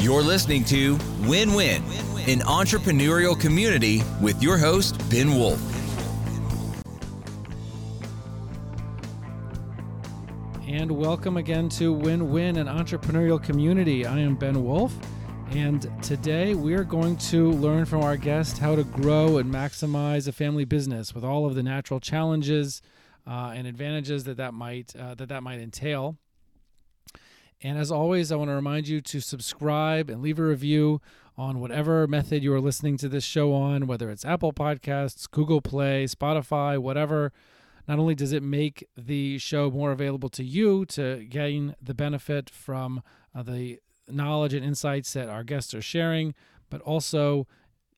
You're listening to Win Win, an entrepreneurial community with your host, Ben Wolf. And welcome again to Win Win, an entrepreneurial community. I am Ben Wolf, and today we're going to learn from our guest how to grow and maximize a family business with all of the natural challenges uh, and advantages that that might uh, that that might entail. And as always, I want to remind you to subscribe and leave a review on whatever method you are listening to this show on, whether it's Apple Podcasts, Google Play, Spotify, whatever. Not only does it make the show more available to you to gain the benefit from uh, the knowledge and insights that our guests are sharing, but also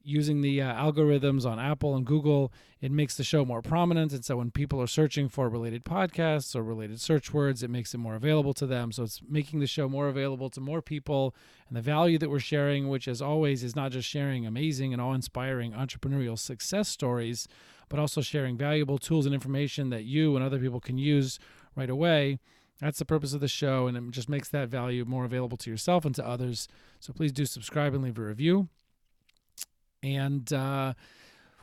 using the uh, algorithms on Apple and Google, it makes the show more prominent. And so when people are searching for related podcasts or related search words, it makes it more available to them. So it's making the show more available to more people. And the value that we're sharing, which as always is not just sharing amazing and awe inspiring entrepreneurial success stories, but also sharing valuable tools and information that you and other people can use right away. That's the purpose of the show, and it just makes that value more available to yourself and to others. So please do subscribe and leave a review. And uh,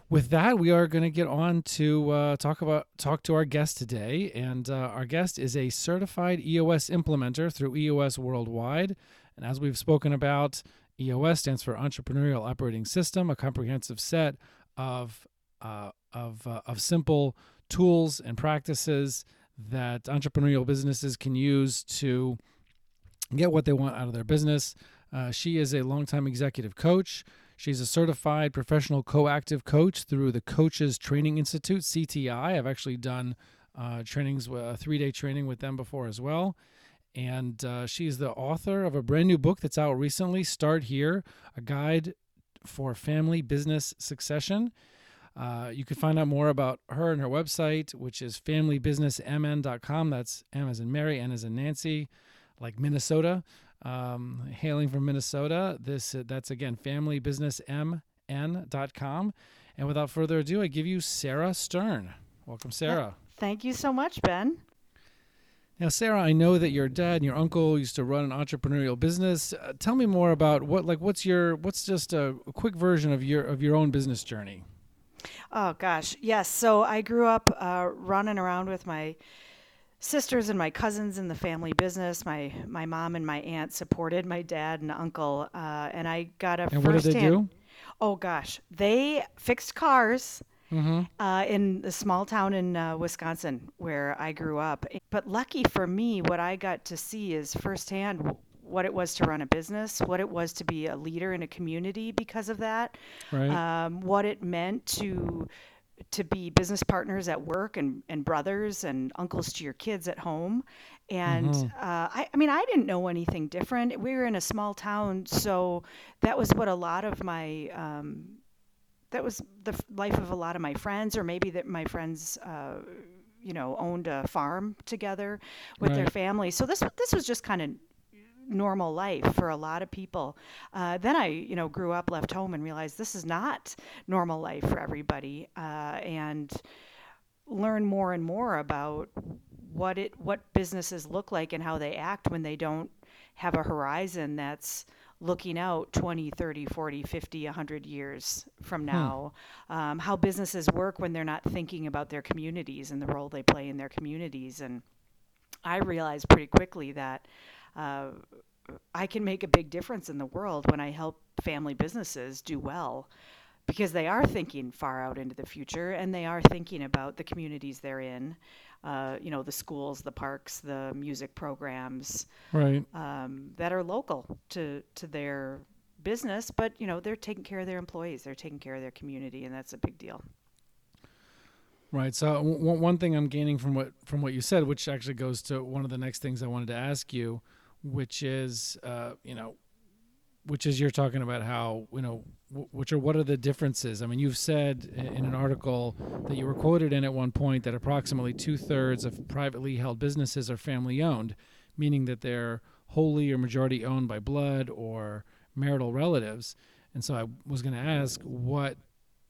with that, we are going to get on to uh, talk about talk to our guest today. And uh, our guest is a certified EOS implementer through EOS Worldwide. And as we've spoken about, EOS stands for Entrepreneurial Operating System, a comprehensive set of uh, of uh, of simple tools and practices that entrepreneurial businesses can use to get what they want out of their business. Uh, she is a longtime executive coach. She's a certified professional coactive coach through the Coaches Training Institute, CTI. I've actually done uh, trainings, a three day training with them before as well. And uh, she's the author of a brand new book that's out recently, Start Here, a guide for family business succession. Uh, you can find out more about her and her website, which is familybusinessmn.com. That's M as in Mary, N as in Nancy, like Minnesota um, hailing from Minnesota. This uh, that's again familybusinessmn.com. And without further ado, I give you Sarah Stern. Welcome, Sarah. Thank you so much, Ben. Now, Sarah, I know that your dad and your uncle used to run an entrepreneurial business. Uh, tell me more about what, like, what's your, what's just a, a quick version of your of your own business journey. Oh gosh, yes. So I grew up uh, running around with my sisters and my cousins in the family business. My my mom and my aunt supported my dad and uncle, uh, and I got a. And what did they do? Oh gosh, they fixed cars. Mm-hmm. Uh, in the small town in uh, Wisconsin where I grew up. But lucky for me, what I got to see is firsthand what it was to run a business, what it was to be a leader in a community because of that, right. um, what it meant to to be business partners at work and, and brothers and uncles to your kids at home. And mm-hmm. uh, I, I mean, I didn't know anything different. We were in a small town, so that was what a lot of my um, that was the life of a lot of my friends, or maybe that my friends. Uh, you know, owned a farm together with right. their family. So this this was just kind of normal life for a lot of people. Uh, then I, you know, grew up, left home, and realized this is not normal life for everybody, uh, and learn more and more about what it what businesses look like and how they act when they don't have a horizon that's looking out 20 30 40 50 100 years from hmm. now hmm. um, how businesses work when they're not thinking about their communities and the role they play in their communities and i realized pretty quickly that uh, I can make a big difference in the world when I help family businesses do well because they are thinking far out into the future and they are thinking about the communities they're in. Uh, you know, the schools, the parks, the music programs, right? Um, that are local to to their business, but you know, they're taking care of their employees, they're taking care of their community, and that's a big deal. Right. So w- one thing I'm gaining from what from what you said, which actually goes to one of the next things I wanted to ask you, which is uh, you know which is you're talking about how you know which are what are the differences? I mean you've said in an article that you were quoted in at one point that approximately two-thirds of privately held businesses are family owned meaning that they're wholly or majority owned by blood or marital relatives. And so i was going to ask what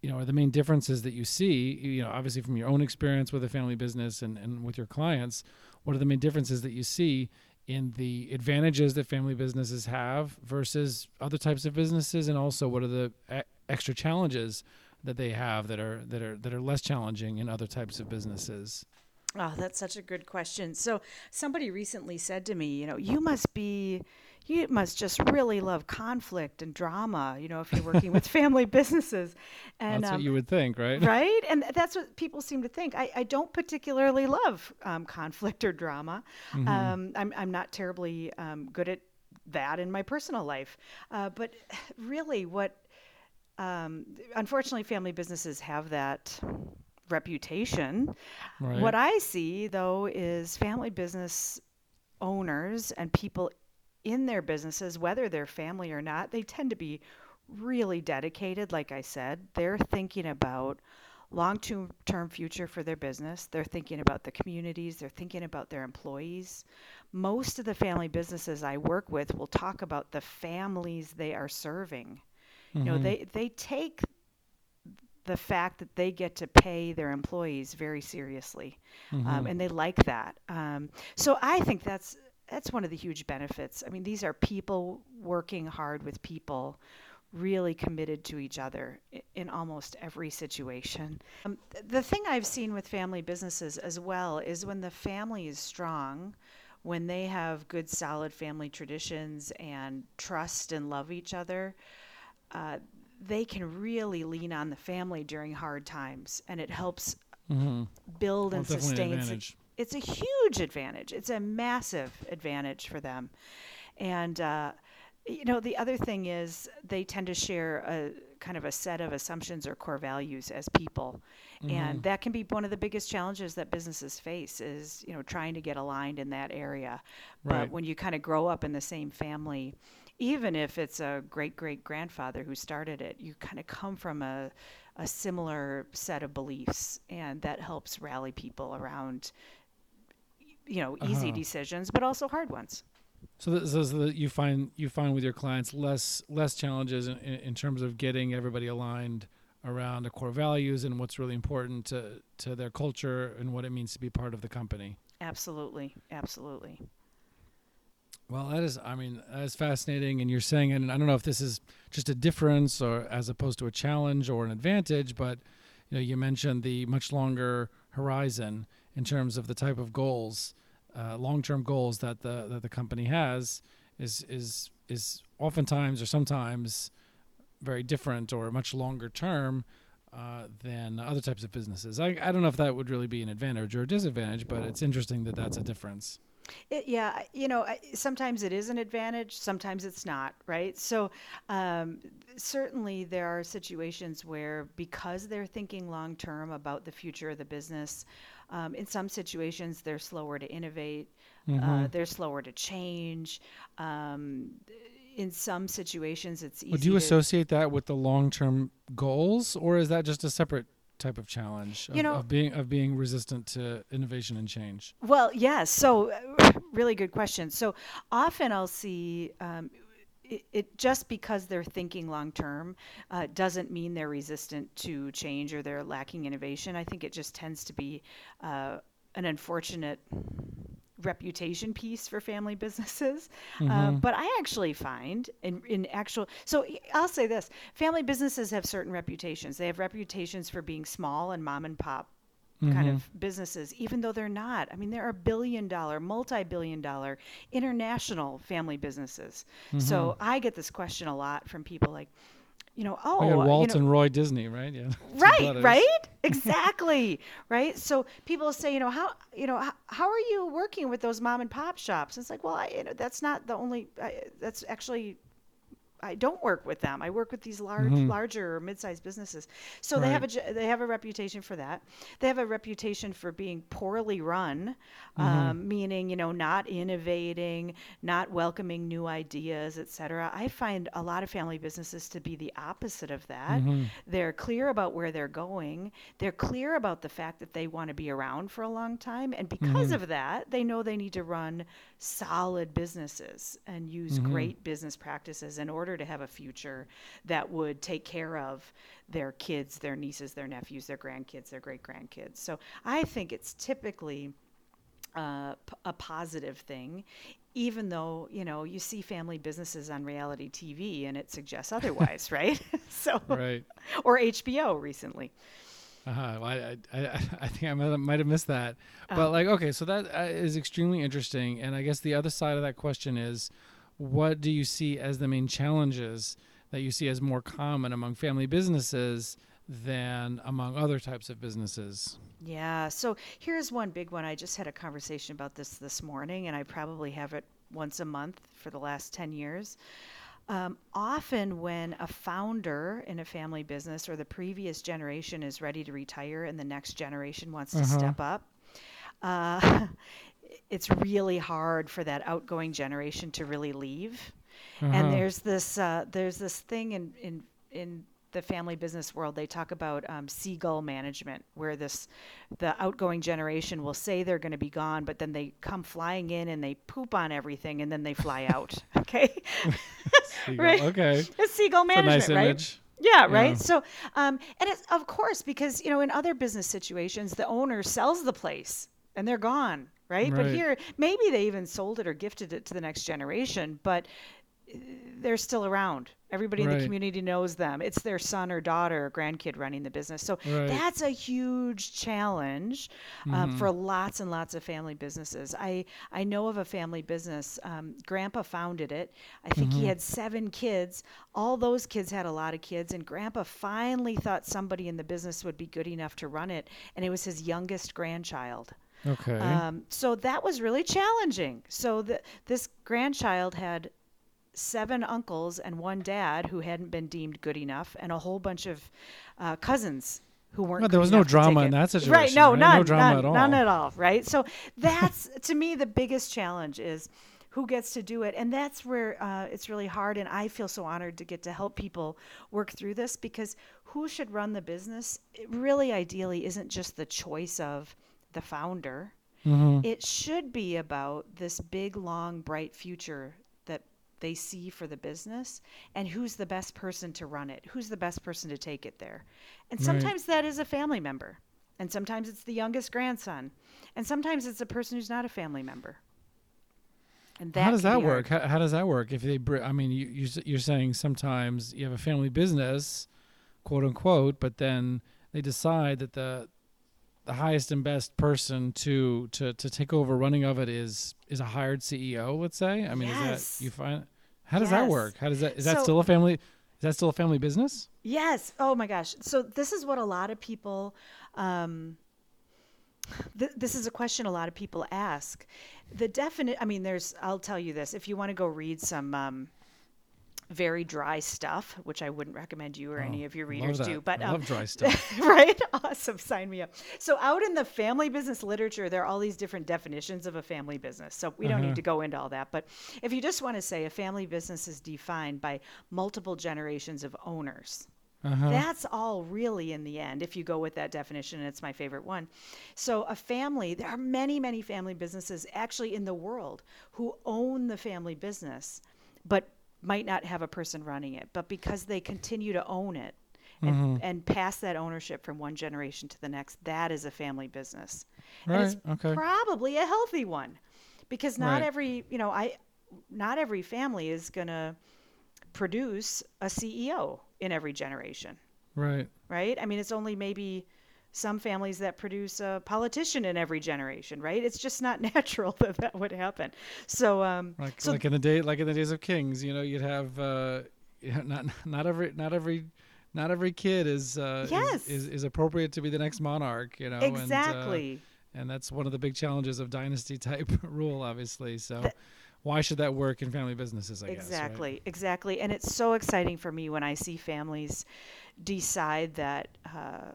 you know are the main differences that you see you know obviously from your own experience with a family business and, and with your clients what are the main differences that you see in the advantages that family businesses have versus other types of businesses, and also what are the extra challenges that they have that are that are that are less challenging in other types of businesses? Oh, that's such a good question. So, somebody recently said to me, you know, you must be, you must just really love conflict and drama, you know, if you're working with family businesses. And that's um, what you would think, right? Right. And that's what people seem to think. I, I don't particularly love um, conflict or drama. Mm-hmm. Um, I'm, I'm not terribly um, good at that in my personal life. Uh, but really, what, um, unfortunately, family businesses have that reputation. Right. What I see though is family business owners and people in their businesses, whether they're family or not, they tend to be really dedicated. Like I said, they're thinking about long term future for their business. They're thinking about the communities. They're thinking about their employees. Most of the family businesses I work with will talk about the families they are serving. Mm-hmm. You know, mm-hmm. they, they take the fact that they get to pay their employees very seriously, um, mm-hmm. um, and they like that. Um, so I think that's that's one of the huge benefits. I mean, these are people working hard with people, really committed to each other in, almost every situation. Um, the thing I've seen with family businesses as well is when the family is strong. When they have good, solid family traditions and trust and love each other, uh, they can really lean on the family during hard times, and it helps mm-hmm. build well, and sustain. It's, it's a huge advantage. It's a massive advantage for them, and uh, you know the other thing is they tend to share a kind of a set of assumptions or core values as people mm-hmm. and that can be one of the biggest challenges that businesses face is you know trying to get aligned in that area right. but when you kind of grow up in the same family even if it's a great great grandfather who started it, you kind of come from a, a similar set of beliefs, and that helps rally people around, you know, easy uh-huh. decisions, but also hard ones. So, that, so that you find you find with your clients less less challenges in, in terms of getting everybody aligned around the core values and what's really important to to their culture and what it means to be part of the company. Absolutely, absolutely. Well, that is, I mean, that is fascinating. And you're saying, and I don't know if this is just a difference or as opposed to a challenge or an advantage, but you know, you mentioned the much longer horizon in terms of the type of goals, uh, long-term goals that the that the company has is is is oftentimes or sometimes very different or much longer term uh, than other types of businesses. I, I don't know if that would really be an advantage or a disadvantage, but it's interesting that that's a difference. It, yeah, you know, sometimes it is an advantage, sometimes it's not, right? So, um, certainly there are situations where, because they're thinking long term about the future of the business, um, in some situations they're slower to innovate, uh, mm-hmm. uh, they're slower to change. Um, in some situations, it's easy. Would you associate that with the long term goals, or is that just a separate type of challenge you of, know, of being of being resistant to innovation and change? Well, yes. So, uh, really good question. So often I'll see. Um, it, it, just because they're thinking long term uh, doesn't mean they're resistant to change or they're lacking innovation. I think it just tends to be uh, an unfortunate reputation piece for family businesses. Uh, mm-hmm. Uh, but I actually find in, in actual, so I'll say this family businesses have certain reputations. They have reputations for being small and mom and pop Mm-hmm. kind of businesses, even though they're not. I mean, there are billion dollar, multi billion dollar international family businesses. Mm-hmm. So I get this question a lot from people like, you know, oh, I got Walt you know, and Roy Disney, right? Yeah, right, right, exactly, right. So people say, you know, how, you know, how, how, are you working with those mom and pop shops? It's like, well, I, you know, that's not the only. I, that's actually I don't work with them. I work with these large, mm-hmm. larger, mid-sized businesses. So right. they have a they have a reputation for that. They have a reputation for being poorly run, mm-hmm. um, meaning you know not innovating, not welcoming new ideas, etc. I find a lot of family businesses to be the opposite of that. Mm-hmm. They're clear about where they're going. They're clear about the fact that they want to be around for a long time, and because mm-hmm. of that, they know they need to run solid businesses and use mm-hmm. great business practices in order to have a future that would take care of their kids, their nieces, their nephews, their grandkids, their great grandkids. So I think it's typically uh, p- a positive thing even though you know you see family businesses on reality TV and it suggests otherwise, right? so, right. or HBO recently. Uh-huh. Well, I, I, I think I might have missed that. But, like, okay, so that uh, extremely interesting. And I guess the other side of that question is what do you see as the main challenges that you see as more common among family businesses than among other types of businesses? Yeah. So here's one big one. I just had a conversation about this this morning, and I probably have it once a month for the last 10 years. Um, often, when a founder in a family business or the previous generation is ready to retire and the next generation wants to Uh-huh. step up, uh, it's really hard for that outgoing generation to really leave. And there's this uh, there's this thing in in in the family business world they talk about um, seagull management where this the outgoing generation will say they're going to be gone but then they come flying in and they poop on everything and then they fly out okay right. Okay. it's seagull It's management nice right yeah, right. Yeah. So, um, and it's of course because you know in other business situations the owner sells the place and they're gone, right? But here maybe they even sold it or gifted it to the next generation, but uh, they're still around. Everybody in the community knows them. It's their son or daughter or grandkid running the business. So Right. that's a huge challenge um, for lots and lots of family businesses. I I know of a family business. Um, Grandpa founded it. I think he had seven kids. All those kids had a lot of kids, and Grandpa finally thought somebody in the business would be good enough to run it, and it was his youngest grandchild. Okay. Um, so that was really challenging. So the, this grandchild had seven uncles and one dad who hadn't been deemed good enough, and a whole bunch of uh, cousins who weren't. Well, there was no enough to take drama in that Right? situation, No, right? No none. drama none, at all. None at all. Right. So that's to me the biggest challenge is who gets to do it, and that's where uh, it's really hard. And I feel so honored to get to help people work through this because who should run the business? It really, ideally, isn't just the choice of the founder. Mm-hmm. It should be about this big, long, bright future that they see for the business and who's the best person to run it, who's the best person to take it there. And Right. sometimes that is a family member, and sometimes it's the youngest grandson, and sometimes it's a person who's not a family member. And that how does that work? How, how does that work? If they, br- I mean, you, you you're saying sometimes you have a family business, quote unquote, but then they decide that the the highest and best person to to to take over running of it is is a hired CEO. Let's say. I mean, Yes. is that you find? How does that work? How does that is that So- still a family? Is that still a family business? Yes. Oh my gosh. So this is what a lot of people. Um, th- this is a question a lot of people ask. The definite. I mean, there's. I'll tell you this. If you want to go read some um, very dry stuff, which I wouldn't recommend you or any of your Oh, readers do, but I um, love dry stuff. right? Awesome. Sign me up. So, out in the family business literature, there are all these different definitions of a family business. So, we don't Uh-huh. need to go into all that. But if you just want to say a family business is defined by multiple generations of owners, Uh-huh. that's all really in the end, if you go with that definition, and it's my favorite one. So, a family, there are many, many family businesses actually in the world who own the family business, but might not have a person running it. But because they continue to own it and, Mm-hmm. and pass that ownership from one generation to the next, that is a family business. And it's Okay. probably a healthy one because not Right. every, you know, I, not every family is going to produce a CEO in every generation Right. right? I mean, it's only maybe some families that produce a politician in every generation, right? It's just not natural that that would happen. So, um, Like so like in the day like in the days of kings, you know, you'd have uh you know, not not every not every not every kid is uh is- Yes. is, is, appropriate to be the next monarch, you know. And, uh, exactly. and that's one of the big challenges of dynasty type rule, obviously. So why should that work in family businesses, I exactly, guess. exactly. And it's so exciting for me when I see families decide that, uh,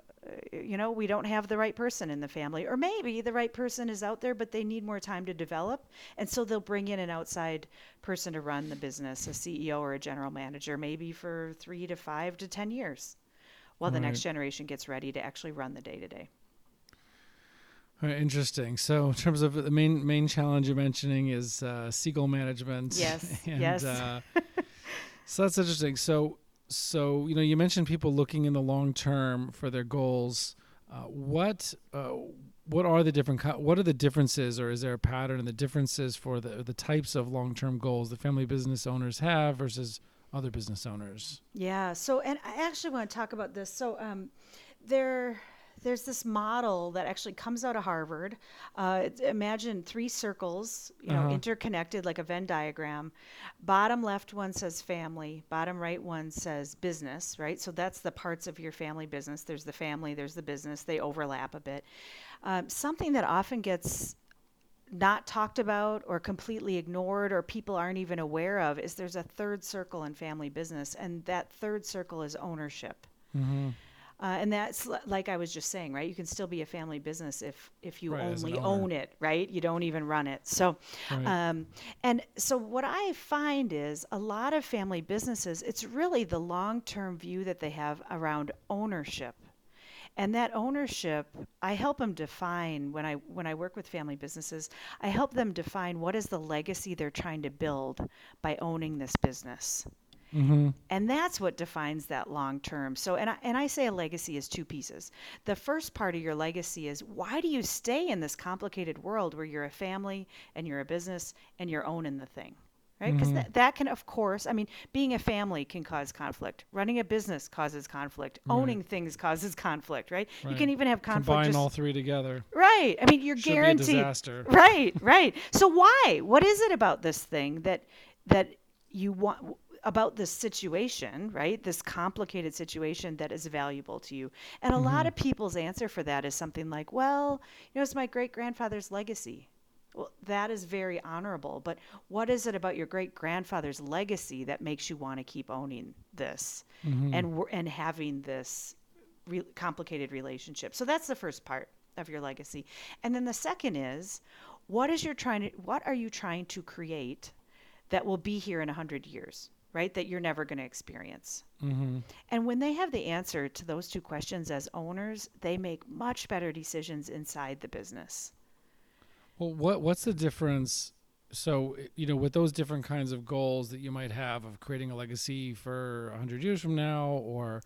you know, we don't have the right person in the family, or maybe the right person is out there, but they need more time to develop. And so they'll bring in an outside person to run the business, a CEO or a general manager, maybe for three to five to 10 years while the next generation gets ready to actually run the day to day. Right, interesting. So, in terms of the main main challenge you're mentioning is uh, seagull management. Yes, and, yes. Uh, so that's interesting. So, so you know, you mentioned people looking in the long term for their goals. Uh, what uh, what are the different what are the differences or is there a pattern in the differences for the the types of long-term goals the family business owners have versus other business owners yeah so and i actually want to talk about this so um, there there's this model that actually comes out of Harvard. Uh, imagine three circles, you know, uh-huh. interconnected like a Venn diagram. Bottom left one says family. Bottom right one says business. Right. So that's the parts of your family business. There's the family. There's the business. They overlap a bit. Um, something that often gets not talked about or completely ignored or people aren't even aware of is there's a third circle in family business, and that third circle is ownership. Mm-hmm. Uh, and that's like I was just saying, right? You can still be a family business if if you right, only own it, right? You don't even run it. So, right. um, and so what I find is a lot of family businesses, it's really the long term view that they have around ownership and that ownership i help them define when i when i work with family businesses i help them define what is the legacy they're trying to build by owning this business Mm-hmm. And that's what defines that long term. So, and I, and I say a legacy is two pieces. The first part of your legacy is why do you stay in this complicated world where you're a family and you're a business and you're owning the thing? right? Because mm-hmm. that, that can, of course, I mean, being a family can cause conflict. Running a business causes conflict. Right. Owning things causes conflict, right? right? You can even have conflict. Combine just, all three together. Right. I mean, you're Should guaranteed. Be a disaster. Right. Right. So why? What is it about this thing that that you want? About this situation, right? This complicated situation that is valuable to you. And a mm-hmm. lot of people's answer for that is something like, well, you know, it's my great grandfather's legacy. Well, that is very honorable. But what is it about your great grandfather's legacy that makes you want to keep owning this mm-hmm. and and having this re- complicated relationship? So that's the first part of your legacy. And then the second is, what is your trying to what are you trying to create that will be here in a hundred years? Right, that you're never going to experience. Mm-hmm. And when they have the answer to those two questions as owners, they make much better decisions inside the business. Well, what what's the difference? So you know, with those different kinds of goals that you might have of creating a legacy for hundred years from now, or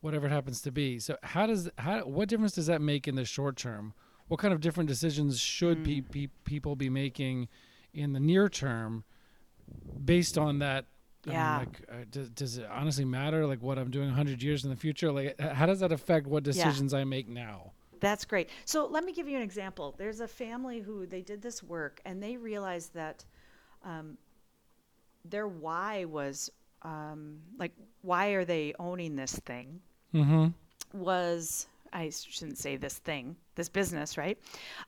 whatever it happens to be. So how does how what difference does that make in the short term? What kind of different decisions should mm. pe- pe- people be making in the near term based on that? Yeah. I mean, like, uh, does, does it honestly matter? Like what I'm doing 100 years in the future? Like, how does that affect what decisions yeah. I make now? That's great. So let me give you an example. There's a family who they did this work and they realized that um, their why was um, like, why are they owning this thing? Mm-hmm. Was I shouldn't say this thing, this business, right?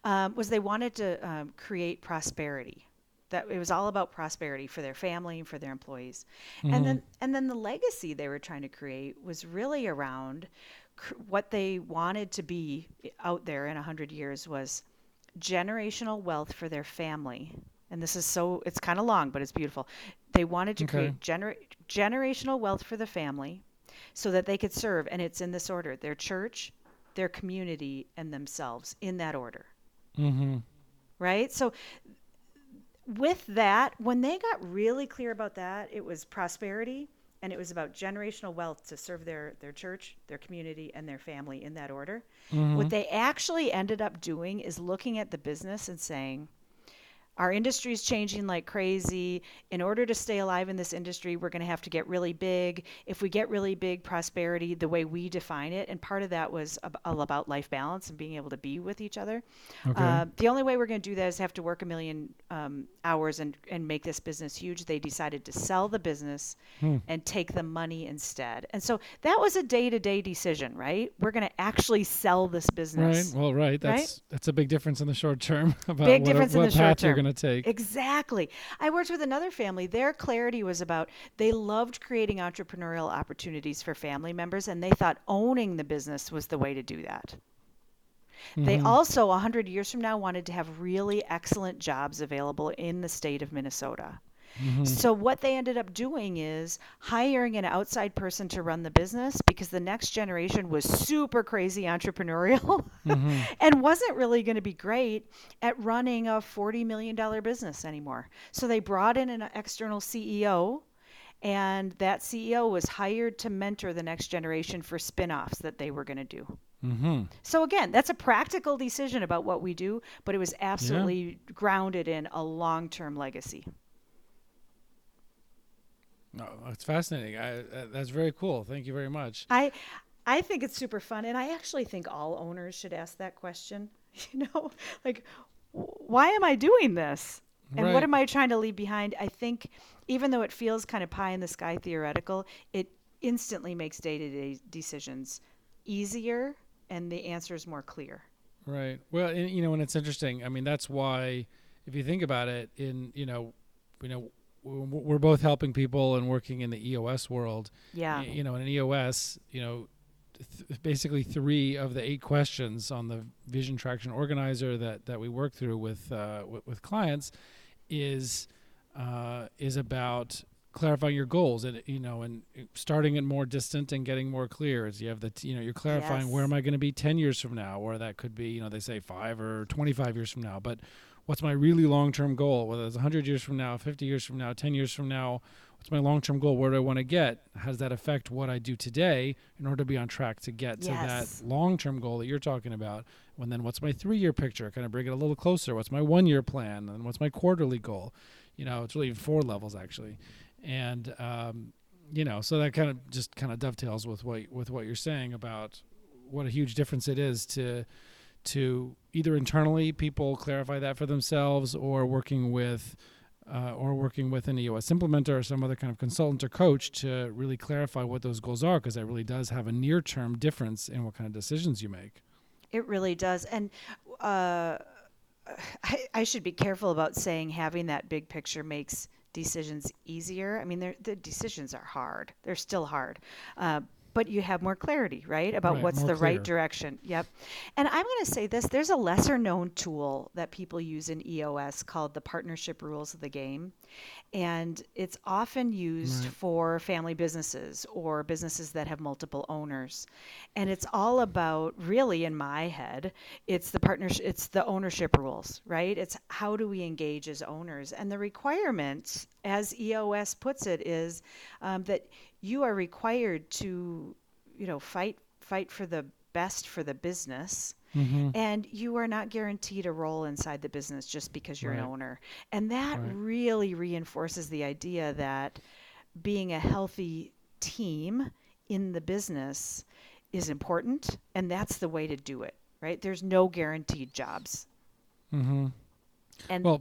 Um, was they wanted to um, create prosperity. That it was all about prosperity for their family and for their employees, mm-hmm. and then and then the legacy they were trying to create was really around what they wanted to be out there in 100 years was generational wealth for their family. And this is so, it's kind of long, but it's beautiful. They wanted to okay. create gener- generational wealth for the family so that they could serve. And it's in this order their church, their community, and themselves in that order. Mm-hmm. Right? So, with that, when they got really clear about that, it was prosperity and it was about generational wealth to serve their their church, their community, and their family in that order. Mm-hmm. What they actually ended up doing is looking at the business and saying, our industry is changing like crazy. In order to stay alive in this industry, we're going to have to get really big. If we get really big, prosperity, the way we define it, and part of that was all about life balance and being able to be with each other. Okay. Uh, the only way we're going to do that is have to work a million um, hours and, and make this business huge. They decided to sell the business hmm. and take the money instead. And so that was a day to day decision, right? We're going to actually sell this business. Right. Well, right. That's right? that's a big difference in the short term about big what, difference what in the short term to take. Exactly. I worked with another family. Their clarity was about they loved creating entrepreneurial opportunities for family members, and they thought owning the business was the way to do that. Mm-hmm. They also, 100 years from now, wanted to have really excellent jobs available in the state of Minnesota. Mm-hmm. So what they ended up doing is hiring an outside person to run the business because the next generation was super crazy entrepreneurial mm-hmm. and wasn't really going to be great at running a 40 million dollar business anymore. So they brought in an external CEO and that CEO was hired to mentor the next generation for spin-offs that they were going to do. Mm-hmm. So again, that's a practical decision about what we do, but it was absolutely yeah. grounded in a long-term legacy. No, that's fascinating. I, uh, that's very cool. Thank you very much. I, I think it's super fun, and I actually think all owners should ask that question. You know, like, why am I doing this? And right. what am I trying to leave behind? I think, even though it feels kind of pie in the sky theoretical, it instantly makes day to day decisions easier and the answer is more clear. Right. Well, and, you know, and it's interesting. I mean, that's why, if you think about it, in you know, you know, we're both helping people and working in the EOS world. Yeah. You know, in an EOS, you know, th- basically three of the eight questions on the Vision Traction Organizer that that we work through with uh, w- with clients is uh, is about clarifying your goals and you know and starting it more distant and getting more clear as you have the t- you know you're clarifying yes. where am i going to be 10 years from now or that could be you know they say 5 or 25 years from now but what's my really long-term goal? Whether it's 100 years from now 50 years from now 10 years from now what's my long-term goal? Where do i want to get? How does that affect what i do today in order to be on track to get yes. to that long-term goal that you're talking about? And then what's my three-year picture? Kind of bring it a little closer? What's my one-year plan? And what's my quarterly goal? You know it's really four levels actually. And um, you know, so that kind of just kind of dovetails with what with what you're saying about what a huge difference it is to to either internally people clarify that for themselves or working with uh, or working with an EOS implementer or some other kind of consultant or coach to really clarify what those goals are because that really does have a near term difference in what kind of decisions you make. It really does. And uh, I, I should be careful about saying having that big picture makes decisions easier. I mean, the decisions are hard. They're still hard. Uh, but you have more clarity, right, about right, what's the clear. right direction. Yep. And I'm going to say this there's a lesser known tool that people use in EOS called the partnership rules of the game. And it's often used right. for family businesses or businesses that have multiple owners. And it's all about really in my head, it's the partnership it's the ownership rules, right? It's how do we engage as owners? And the requirements as EOS puts it is um, that you are required to, you know, fight fight for the best for the business. Mm-hmm. And you are not guaranteed a role inside the business just because you're right. an owner. And that right. really reinforces the idea that being a healthy team in the business is important. And that's the way to do it, right? There's no guaranteed jobs. Mm-hmm. And well,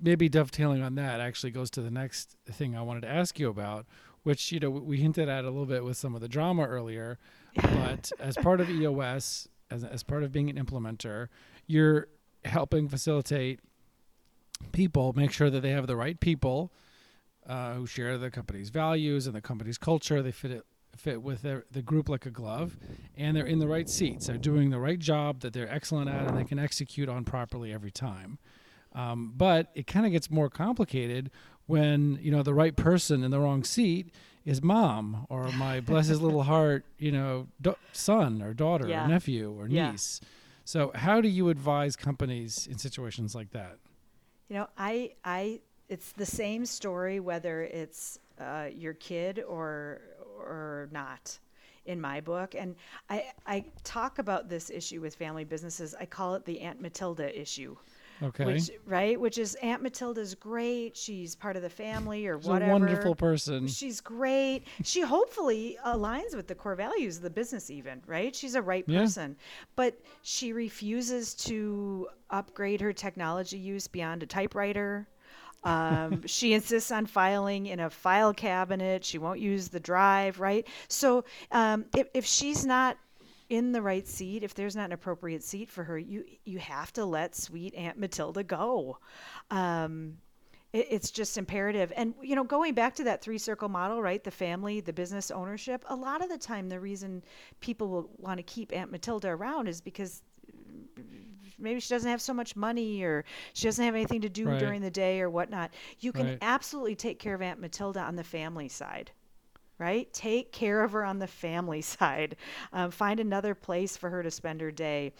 maybe dovetailing on that actually goes to the next thing I wanted to ask you about, which you know we hinted at a little bit with some of the drama earlier. but as part of EOS, as as part of being an implementer, you're helping facilitate people make sure that they have the right people uh, who share the company's values and the company's culture. They fit it fit with their, the group like a glove, and they're in the right seats. They're doing the right job that they're excellent at, and they can execute on properly every time. Um, but it kind of gets more complicated when you know the right person in the wrong seat is mom or my bless his little heart, you know, do- son or daughter yeah. or nephew or yeah. niece. So how do you advise companies in situations like that? You know, I I it's the same story whether it's uh, your kid or or not in my book and I I talk about this issue with family businesses. I call it the Aunt Matilda issue. Okay. Which, right? Which is Aunt Matilda's great. She's part of the family or whatever. She's whatever. a wonderful person. She's great. She hopefully aligns with the core values of the business, even, right? She's a right yeah. person. But she refuses to upgrade her technology use beyond a typewriter. Um, she insists on filing in a file cabinet. She won't use the drive, right? So um, if, if she's not in the right seat, if there's not an appropriate seat for her, you you have to let sweet Aunt Matilda go. Um, it, it's just imperative. And you know, going back to that three circle model, right? The family, the business ownership. A lot of the time, the reason people will want to keep Aunt Matilda around is because maybe she doesn't have so much money or she doesn't have anything to do right. during the day or whatnot. You can right. absolutely take care of Aunt Matilda on the family side right? Take care of her on the family side. Um, find another place for her to spend her day.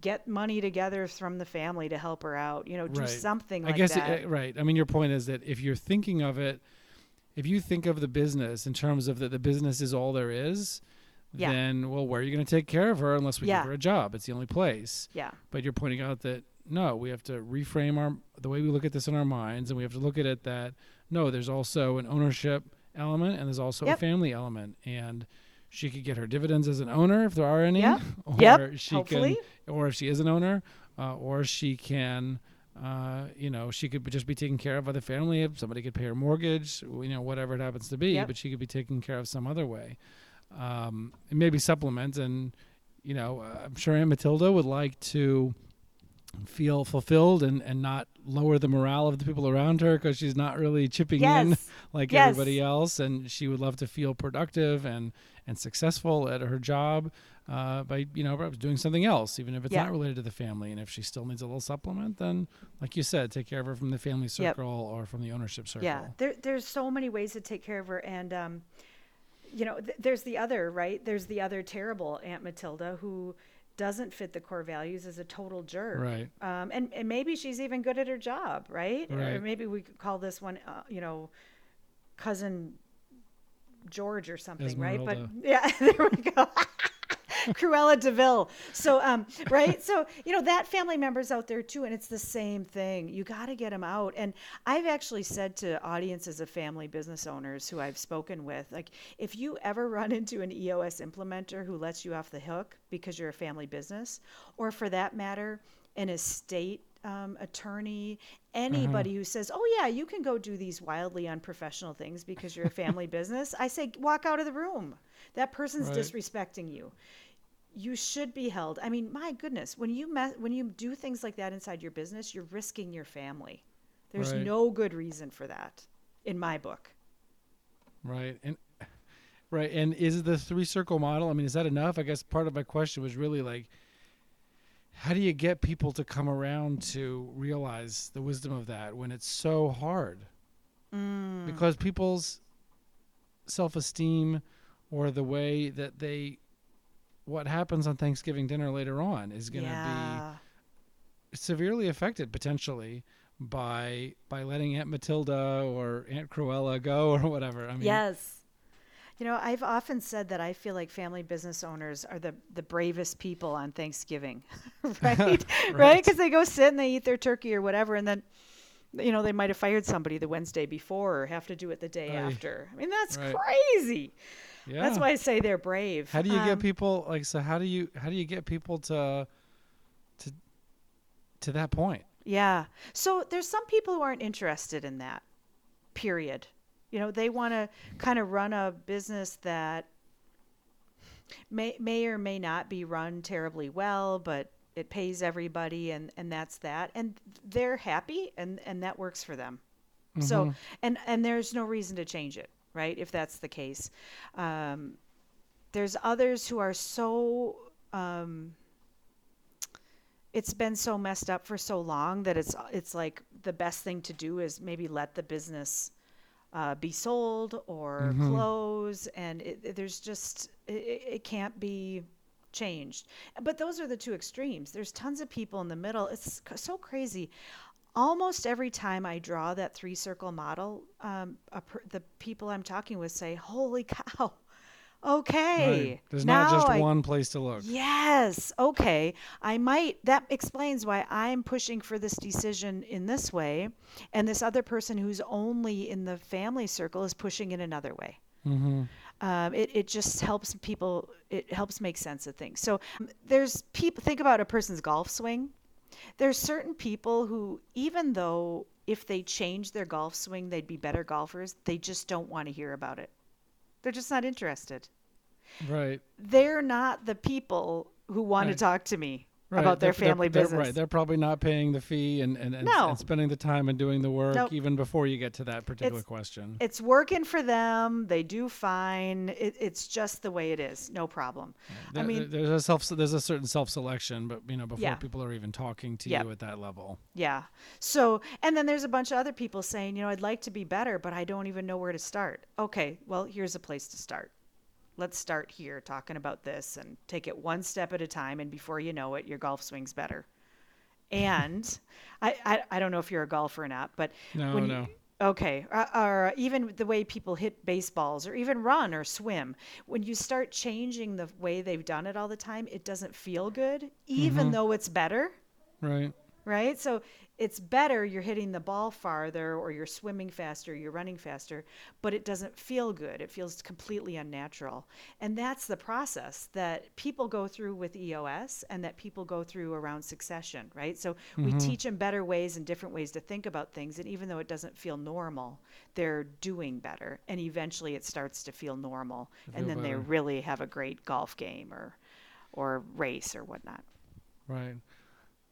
Get money together from the family to help her out. You know, do right. something like I guess that. It, right. I mean, your point is that if you're thinking of it, if you think of the business in terms of that the business is all there is, Yeah. then well, where are you going to take care of her unless we Yeah. give her a job? It's the only place. Yeah. But you're pointing out that no, we have to reframe our the way we look at this in our minds, and we have to look at it that no, there's also an ownership element, and there's also Yep. a family element, and she could get her dividends as an owner if there are any, Yep. or Yep. she Hopefully. can, or if she is an owner, uh, or she can. Uh, you know, she could just be taken care of by the family. If somebody could pay her mortgage, you know, whatever it happens to be, but she could be taken care of some other way. Um, and maybe supplement. And, you know, uh, I'm sure Aunt Matilda would like to feel fulfilled and, and not lower the morale of the people around her because she's not really chipping in like Yes. everybody else. And she would love to feel productive and, and successful at her job uh, by, you know, perhaps doing something else, even if it's Yeah. not related to the family. And if she still needs a little supplement, then, like you said, take care of her from the family Yep. circle or from the ownership circle. Yeah, there, there's so many ways to take care of her, and um, you know, th- there's the other right. There's the other terrible Aunt Matilda who doesn't fit the core values as a total jerk. Right. Um, and and maybe she's even good at her job, right? Or maybe we could call this one, uh, you know, cousin George or something, right? But yeah, there we go. Cruella de Vil. So, um, right. So, you know, that family member's out there too, and it's the same thing. You got to get them out. And I've actually said to audiences of family business owners who I've spoken with, like, if you ever run into an EOS implementer who lets you off the hook because you're a family business, or for that matter, an estate um, attorney, anybody who says, "Oh yeah, you can go do these wildly unprofessional things because you're a family business," I say, walk out of the room. That person's Right. disrespecting you. You should be held. I mean, my goodness, when you me- when you do things like that inside your business, you're risking your family. There's Right. no good reason for that, in my book. Right. And right. And is the three circle model? I mean, is that enough? I guess part of my question was really like, how do you get people to come around to realize the wisdom of that when it's so hard? Mm. Because people's self esteem or the way that they, what happens on Thanksgiving dinner later on is going to yeah. be severely affected potentially by by letting Aunt Matilda or Aunt Cruella go or whatever. I mean, yes. You know, I've often said that I feel like family business owners are the, the bravest people on Thanksgiving, right? right? Because they go sit and they eat their turkey or whatever, and then, you know, they might have fired somebody the Wednesday before or have to do it the day Aye. after. I mean, that's Right. crazy. Yeah. That's why I say they're brave. How do you Um, get people like so? How do you how do you get people to to to that point? Yeah. So there's some people who aren't interested in that. Period. You know, they want to kind of run a business that may may or may not be run terribly well, but it pays everybody and and that's that. And they're happy and and that works for them. So and and there's no reason to change it, right? If that's the case. Um, there's others who are so um, it's been so messed up for so long that it's it's like the best thing to do is maybe let the business uh, be sold or close, and it, it- there's just it it can't be changed. But those are the two extremes. There's tons of people in the middle. It's so crazy. Almost every time I draw that three circle model, um, a per, the people I'm talking with say, "Holy cow! Okay, Right. There's now not just I one place to look. Yes. Okay. I might, that explains why I'm pushing for this decision in this way. And this other person who's only in the family circle is pushing in another way. Mm-hmm. Um, it, it just helps people, it helps make sense of things. So um, there's people, think about a person's golf swing. There's certain people who, even though if they change their golf swing, they'd be better golfers, they just don't want to hear about it. They're just not interested Right. they're not the people who want Right. to talk to me Right. about their They're- family they're- business. right. They're probably not paying the fee and and, and, No. and spending the time and doing the work Nope. even before you get to that particular It's- question. It's working for them. They do fine. It, it's just the way it is. No problem. I There- mean, there's a self there's a certain self selection, but you know before Yeah. people are even talking to Yep. you at that level. yeah. So, and then there's a bunch of other people saying, you know, I'd like to be better, but I don't even know where to start. Okay, well, here's a place to start. Let's start here talking about this and take it one step at a time. And before you know it, your golf swing's better. And I, I, I don't know if you're a golfer or not, but No, when no. you Okay, uh, or even the way people hit baseballs, or even run or swim. When you start changing the way they've done it all the time, it doesn't feel good, even though it's better, Right. Right? So it's better you're hitting the ball farther, or you're swimming faster, you're running faster, but it doesn't feel good. It feels completely unnatural. And that's the process that people go through with EOS and that people go through around succession, right? So we mm-hmm. teach them better ways and different ways to think about things. And even though it doesn't feel normal, they're doing better. And eventually it starts to feel normal. and feel then they really have a great golf game or, or race or whatnot. Right.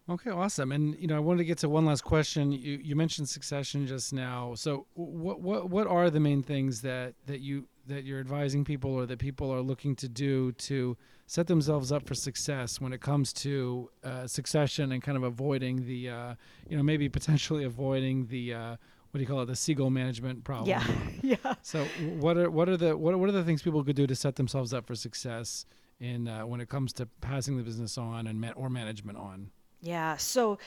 Okay, awesome. And you know, I wanted to get to one last question. You you mentioned succession just now. So what what what are the main things that that you that you're advising people or that people are looking to do to set themselves up for success when it comes to uh, succession and kind of avoiding the uh, you know maybe potentially avoiding the uh, what do you call it the seagull management problem? Yeah. yeah. So what are what are the what are, what are the things people could do to set themselves up for success in uh, when it comes to passing the business on and ma- or management on? Yeah. So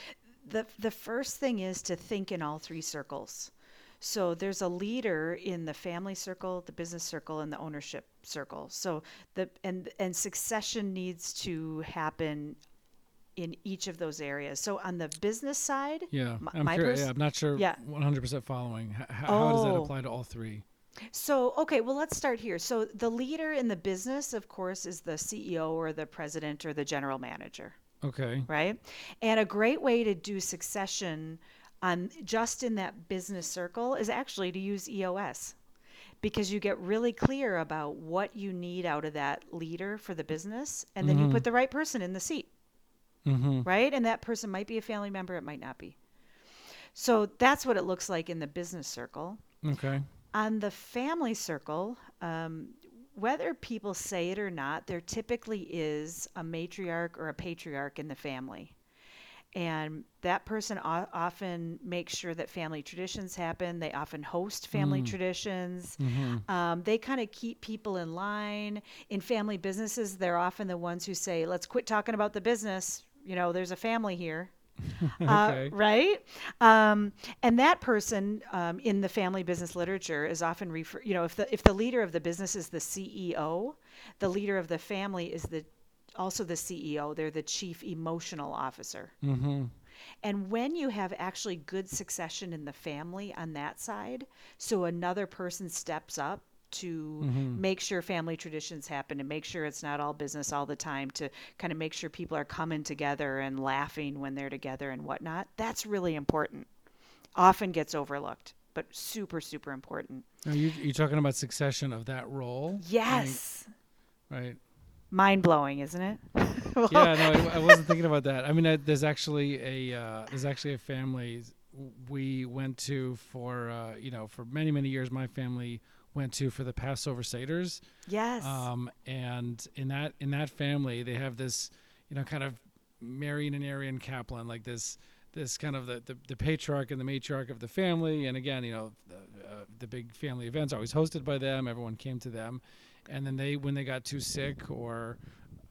the the first thing is to think in all three circles. So there's a leader in the family circle, the business circle, and the ownership circle. So the and and succession needs to happen in each of those areas. So on the business side, Yeah, m- I'm my curious. pers- yeah, I'm not sure. Yeah. 100% following. H- h- how does that Oh. apply to all three? So, okay, well, let's start here. So, the leader in the business, of course, is the CEO or the president or the general manager. Okay. right? And a great way to do succession on just in that business circle is actually to use EOS because you get really clear about what you need out of that leader for the business and then you put the right person in the seat. Mm-hmm. Right? And that person might be a family member, it might not be. So that's what it looks like in the business circle. Okay. On the family circle, um, whether people say it or not, there typically is a matriarch or a patriarch in the family. And that person o- often makes sure that family traditions happen. They often host family traditions. Um, they kind of keep people in line. In family businesses, they're often the ones who say, let's quit talking about the business. You know, there's a family here. Uh, right? Um, and that person um, in the family business literature is often refer. You know, if the if the leader of the business is the CEO, the leader of the family is the also the CEO. They're the chief emotional officer. Mm-hmm. And when you have actually good succession in the family on that side, so another person steps up to make sure family traditions happen and make sure it's not all business all the time to kind of make sure people are coming together and laughing when they're together and whatnot, that's really important. Often gets overlooked, but super, super important. Are you you talking about succession of that role? Yes. Right. Mind blowing, isn't it? Well, Yeah. No, I, I wasn't thinking about that. I mean, I, there's actually a uh, there's actually a family we went to for uh, you know for many many years. My family went to for the Passover Seder's. Yes. Um, and in that in that family, they have this, you know, kind of Marian and Arian Kaplan, like this this kind of the, the, the patriarch and the matriarch of the family. And again, you know, the, uh, the big family events are always hosted by them. Everyone came to them, and then they when they got too sick or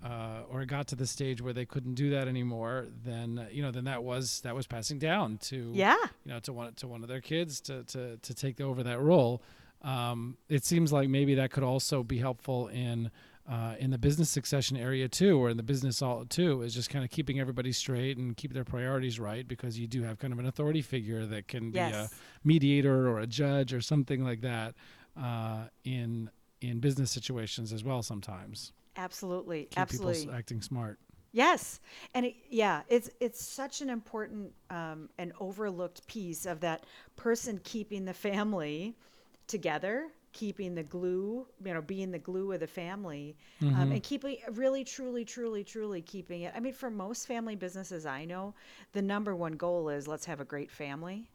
uh, or got to the stage where they couldn't do that anymore, then uh, you know, then that was that was passing down to yeah. you know, to one to one of their kids to to to take over that role. Um, it seems like maybe that could also be helpful in uh, in the business succession area too, or in the business all too, is just kind of keeping everybody straight and keep their priorities right because you do have kind of an authority figure that can be a mediator or a judge or something like that uh, in in business situations as well. Sometimes Absolutely. keep Absolutely. acting smart. Yes, and it, yeah, it's it's such an important um, and overlooked piece of that person keeping the family together, keeping the glue, you know, being the glue of the family, um, and keeping really, truly, truly, truly keeping it. I mean, for most family businesses I know, the number one goal is let's have a great family,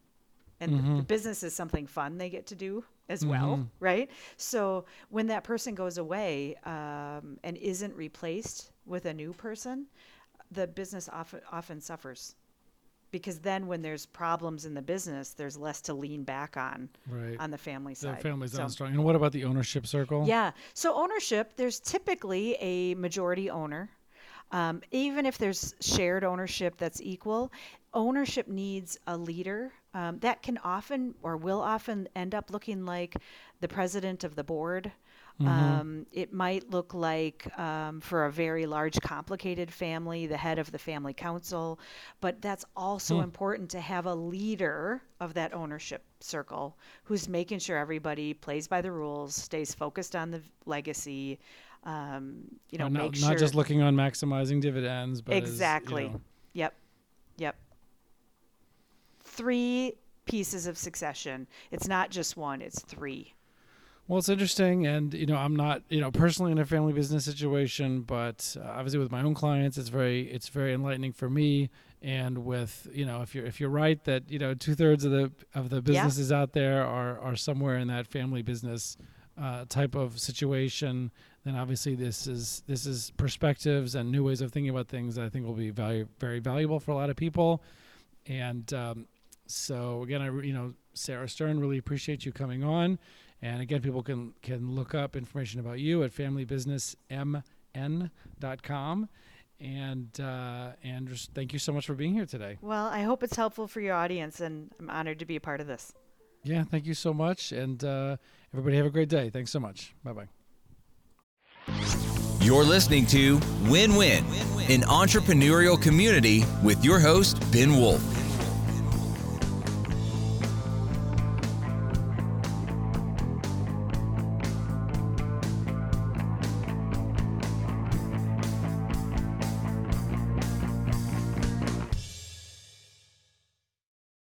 and the, the business is something fun they get to do as well, right? So when that person goes away um, and isn't replaced with a new person, the business often often suffers because then when there's problems in the business, there's less to lean back on Right. on the family side. The family's So- strong. And what about the ownership circle? yeah. So ownership, there's typically a majority owner. Um, even if there's shared ownership that's equal, ownership needs a leader um, that can often or will often end up looking like the president of the board. Um, it might look like, um, for a very large, complicated family, the head of the family council. But that's also important to have a leader of that ownership circle who's making sure everybody plays by the rules, stays focused on the legacy. Um, you know, not, sure just looking on maximizing dividends, but as, you exactly. know, Yep. Yep. Three pieces of succession. It's not just one, it's three. Well, it's interesting, and you know, I'm not, you know, personally in a family business situation, but uh, obviously with my own clients, it's very, it's very enlightening for me. And with, you know, if you're if you're right that you know two thirds of the of the businesses out there are are somewhere in that family business uh, type of situation, then obviously this is this is perspectives and new ways of thinking about things that I think will be value, very valuable for a lot of people. And um, so again, I you know Sarah Stern really appreciate you coming on. And again, people can can look up information about you at familybusinessmn.com. And uh, and just thank you so much for being here today. Well, I hope it's helpful for your audience, and I'm honored to be a part of this. Yeah, thank you so much. And uh, everybody have a great day. Thanks so much. Bye bye. You're listening to Win Win, an entrepreneurial community with your host, Ben Wolf.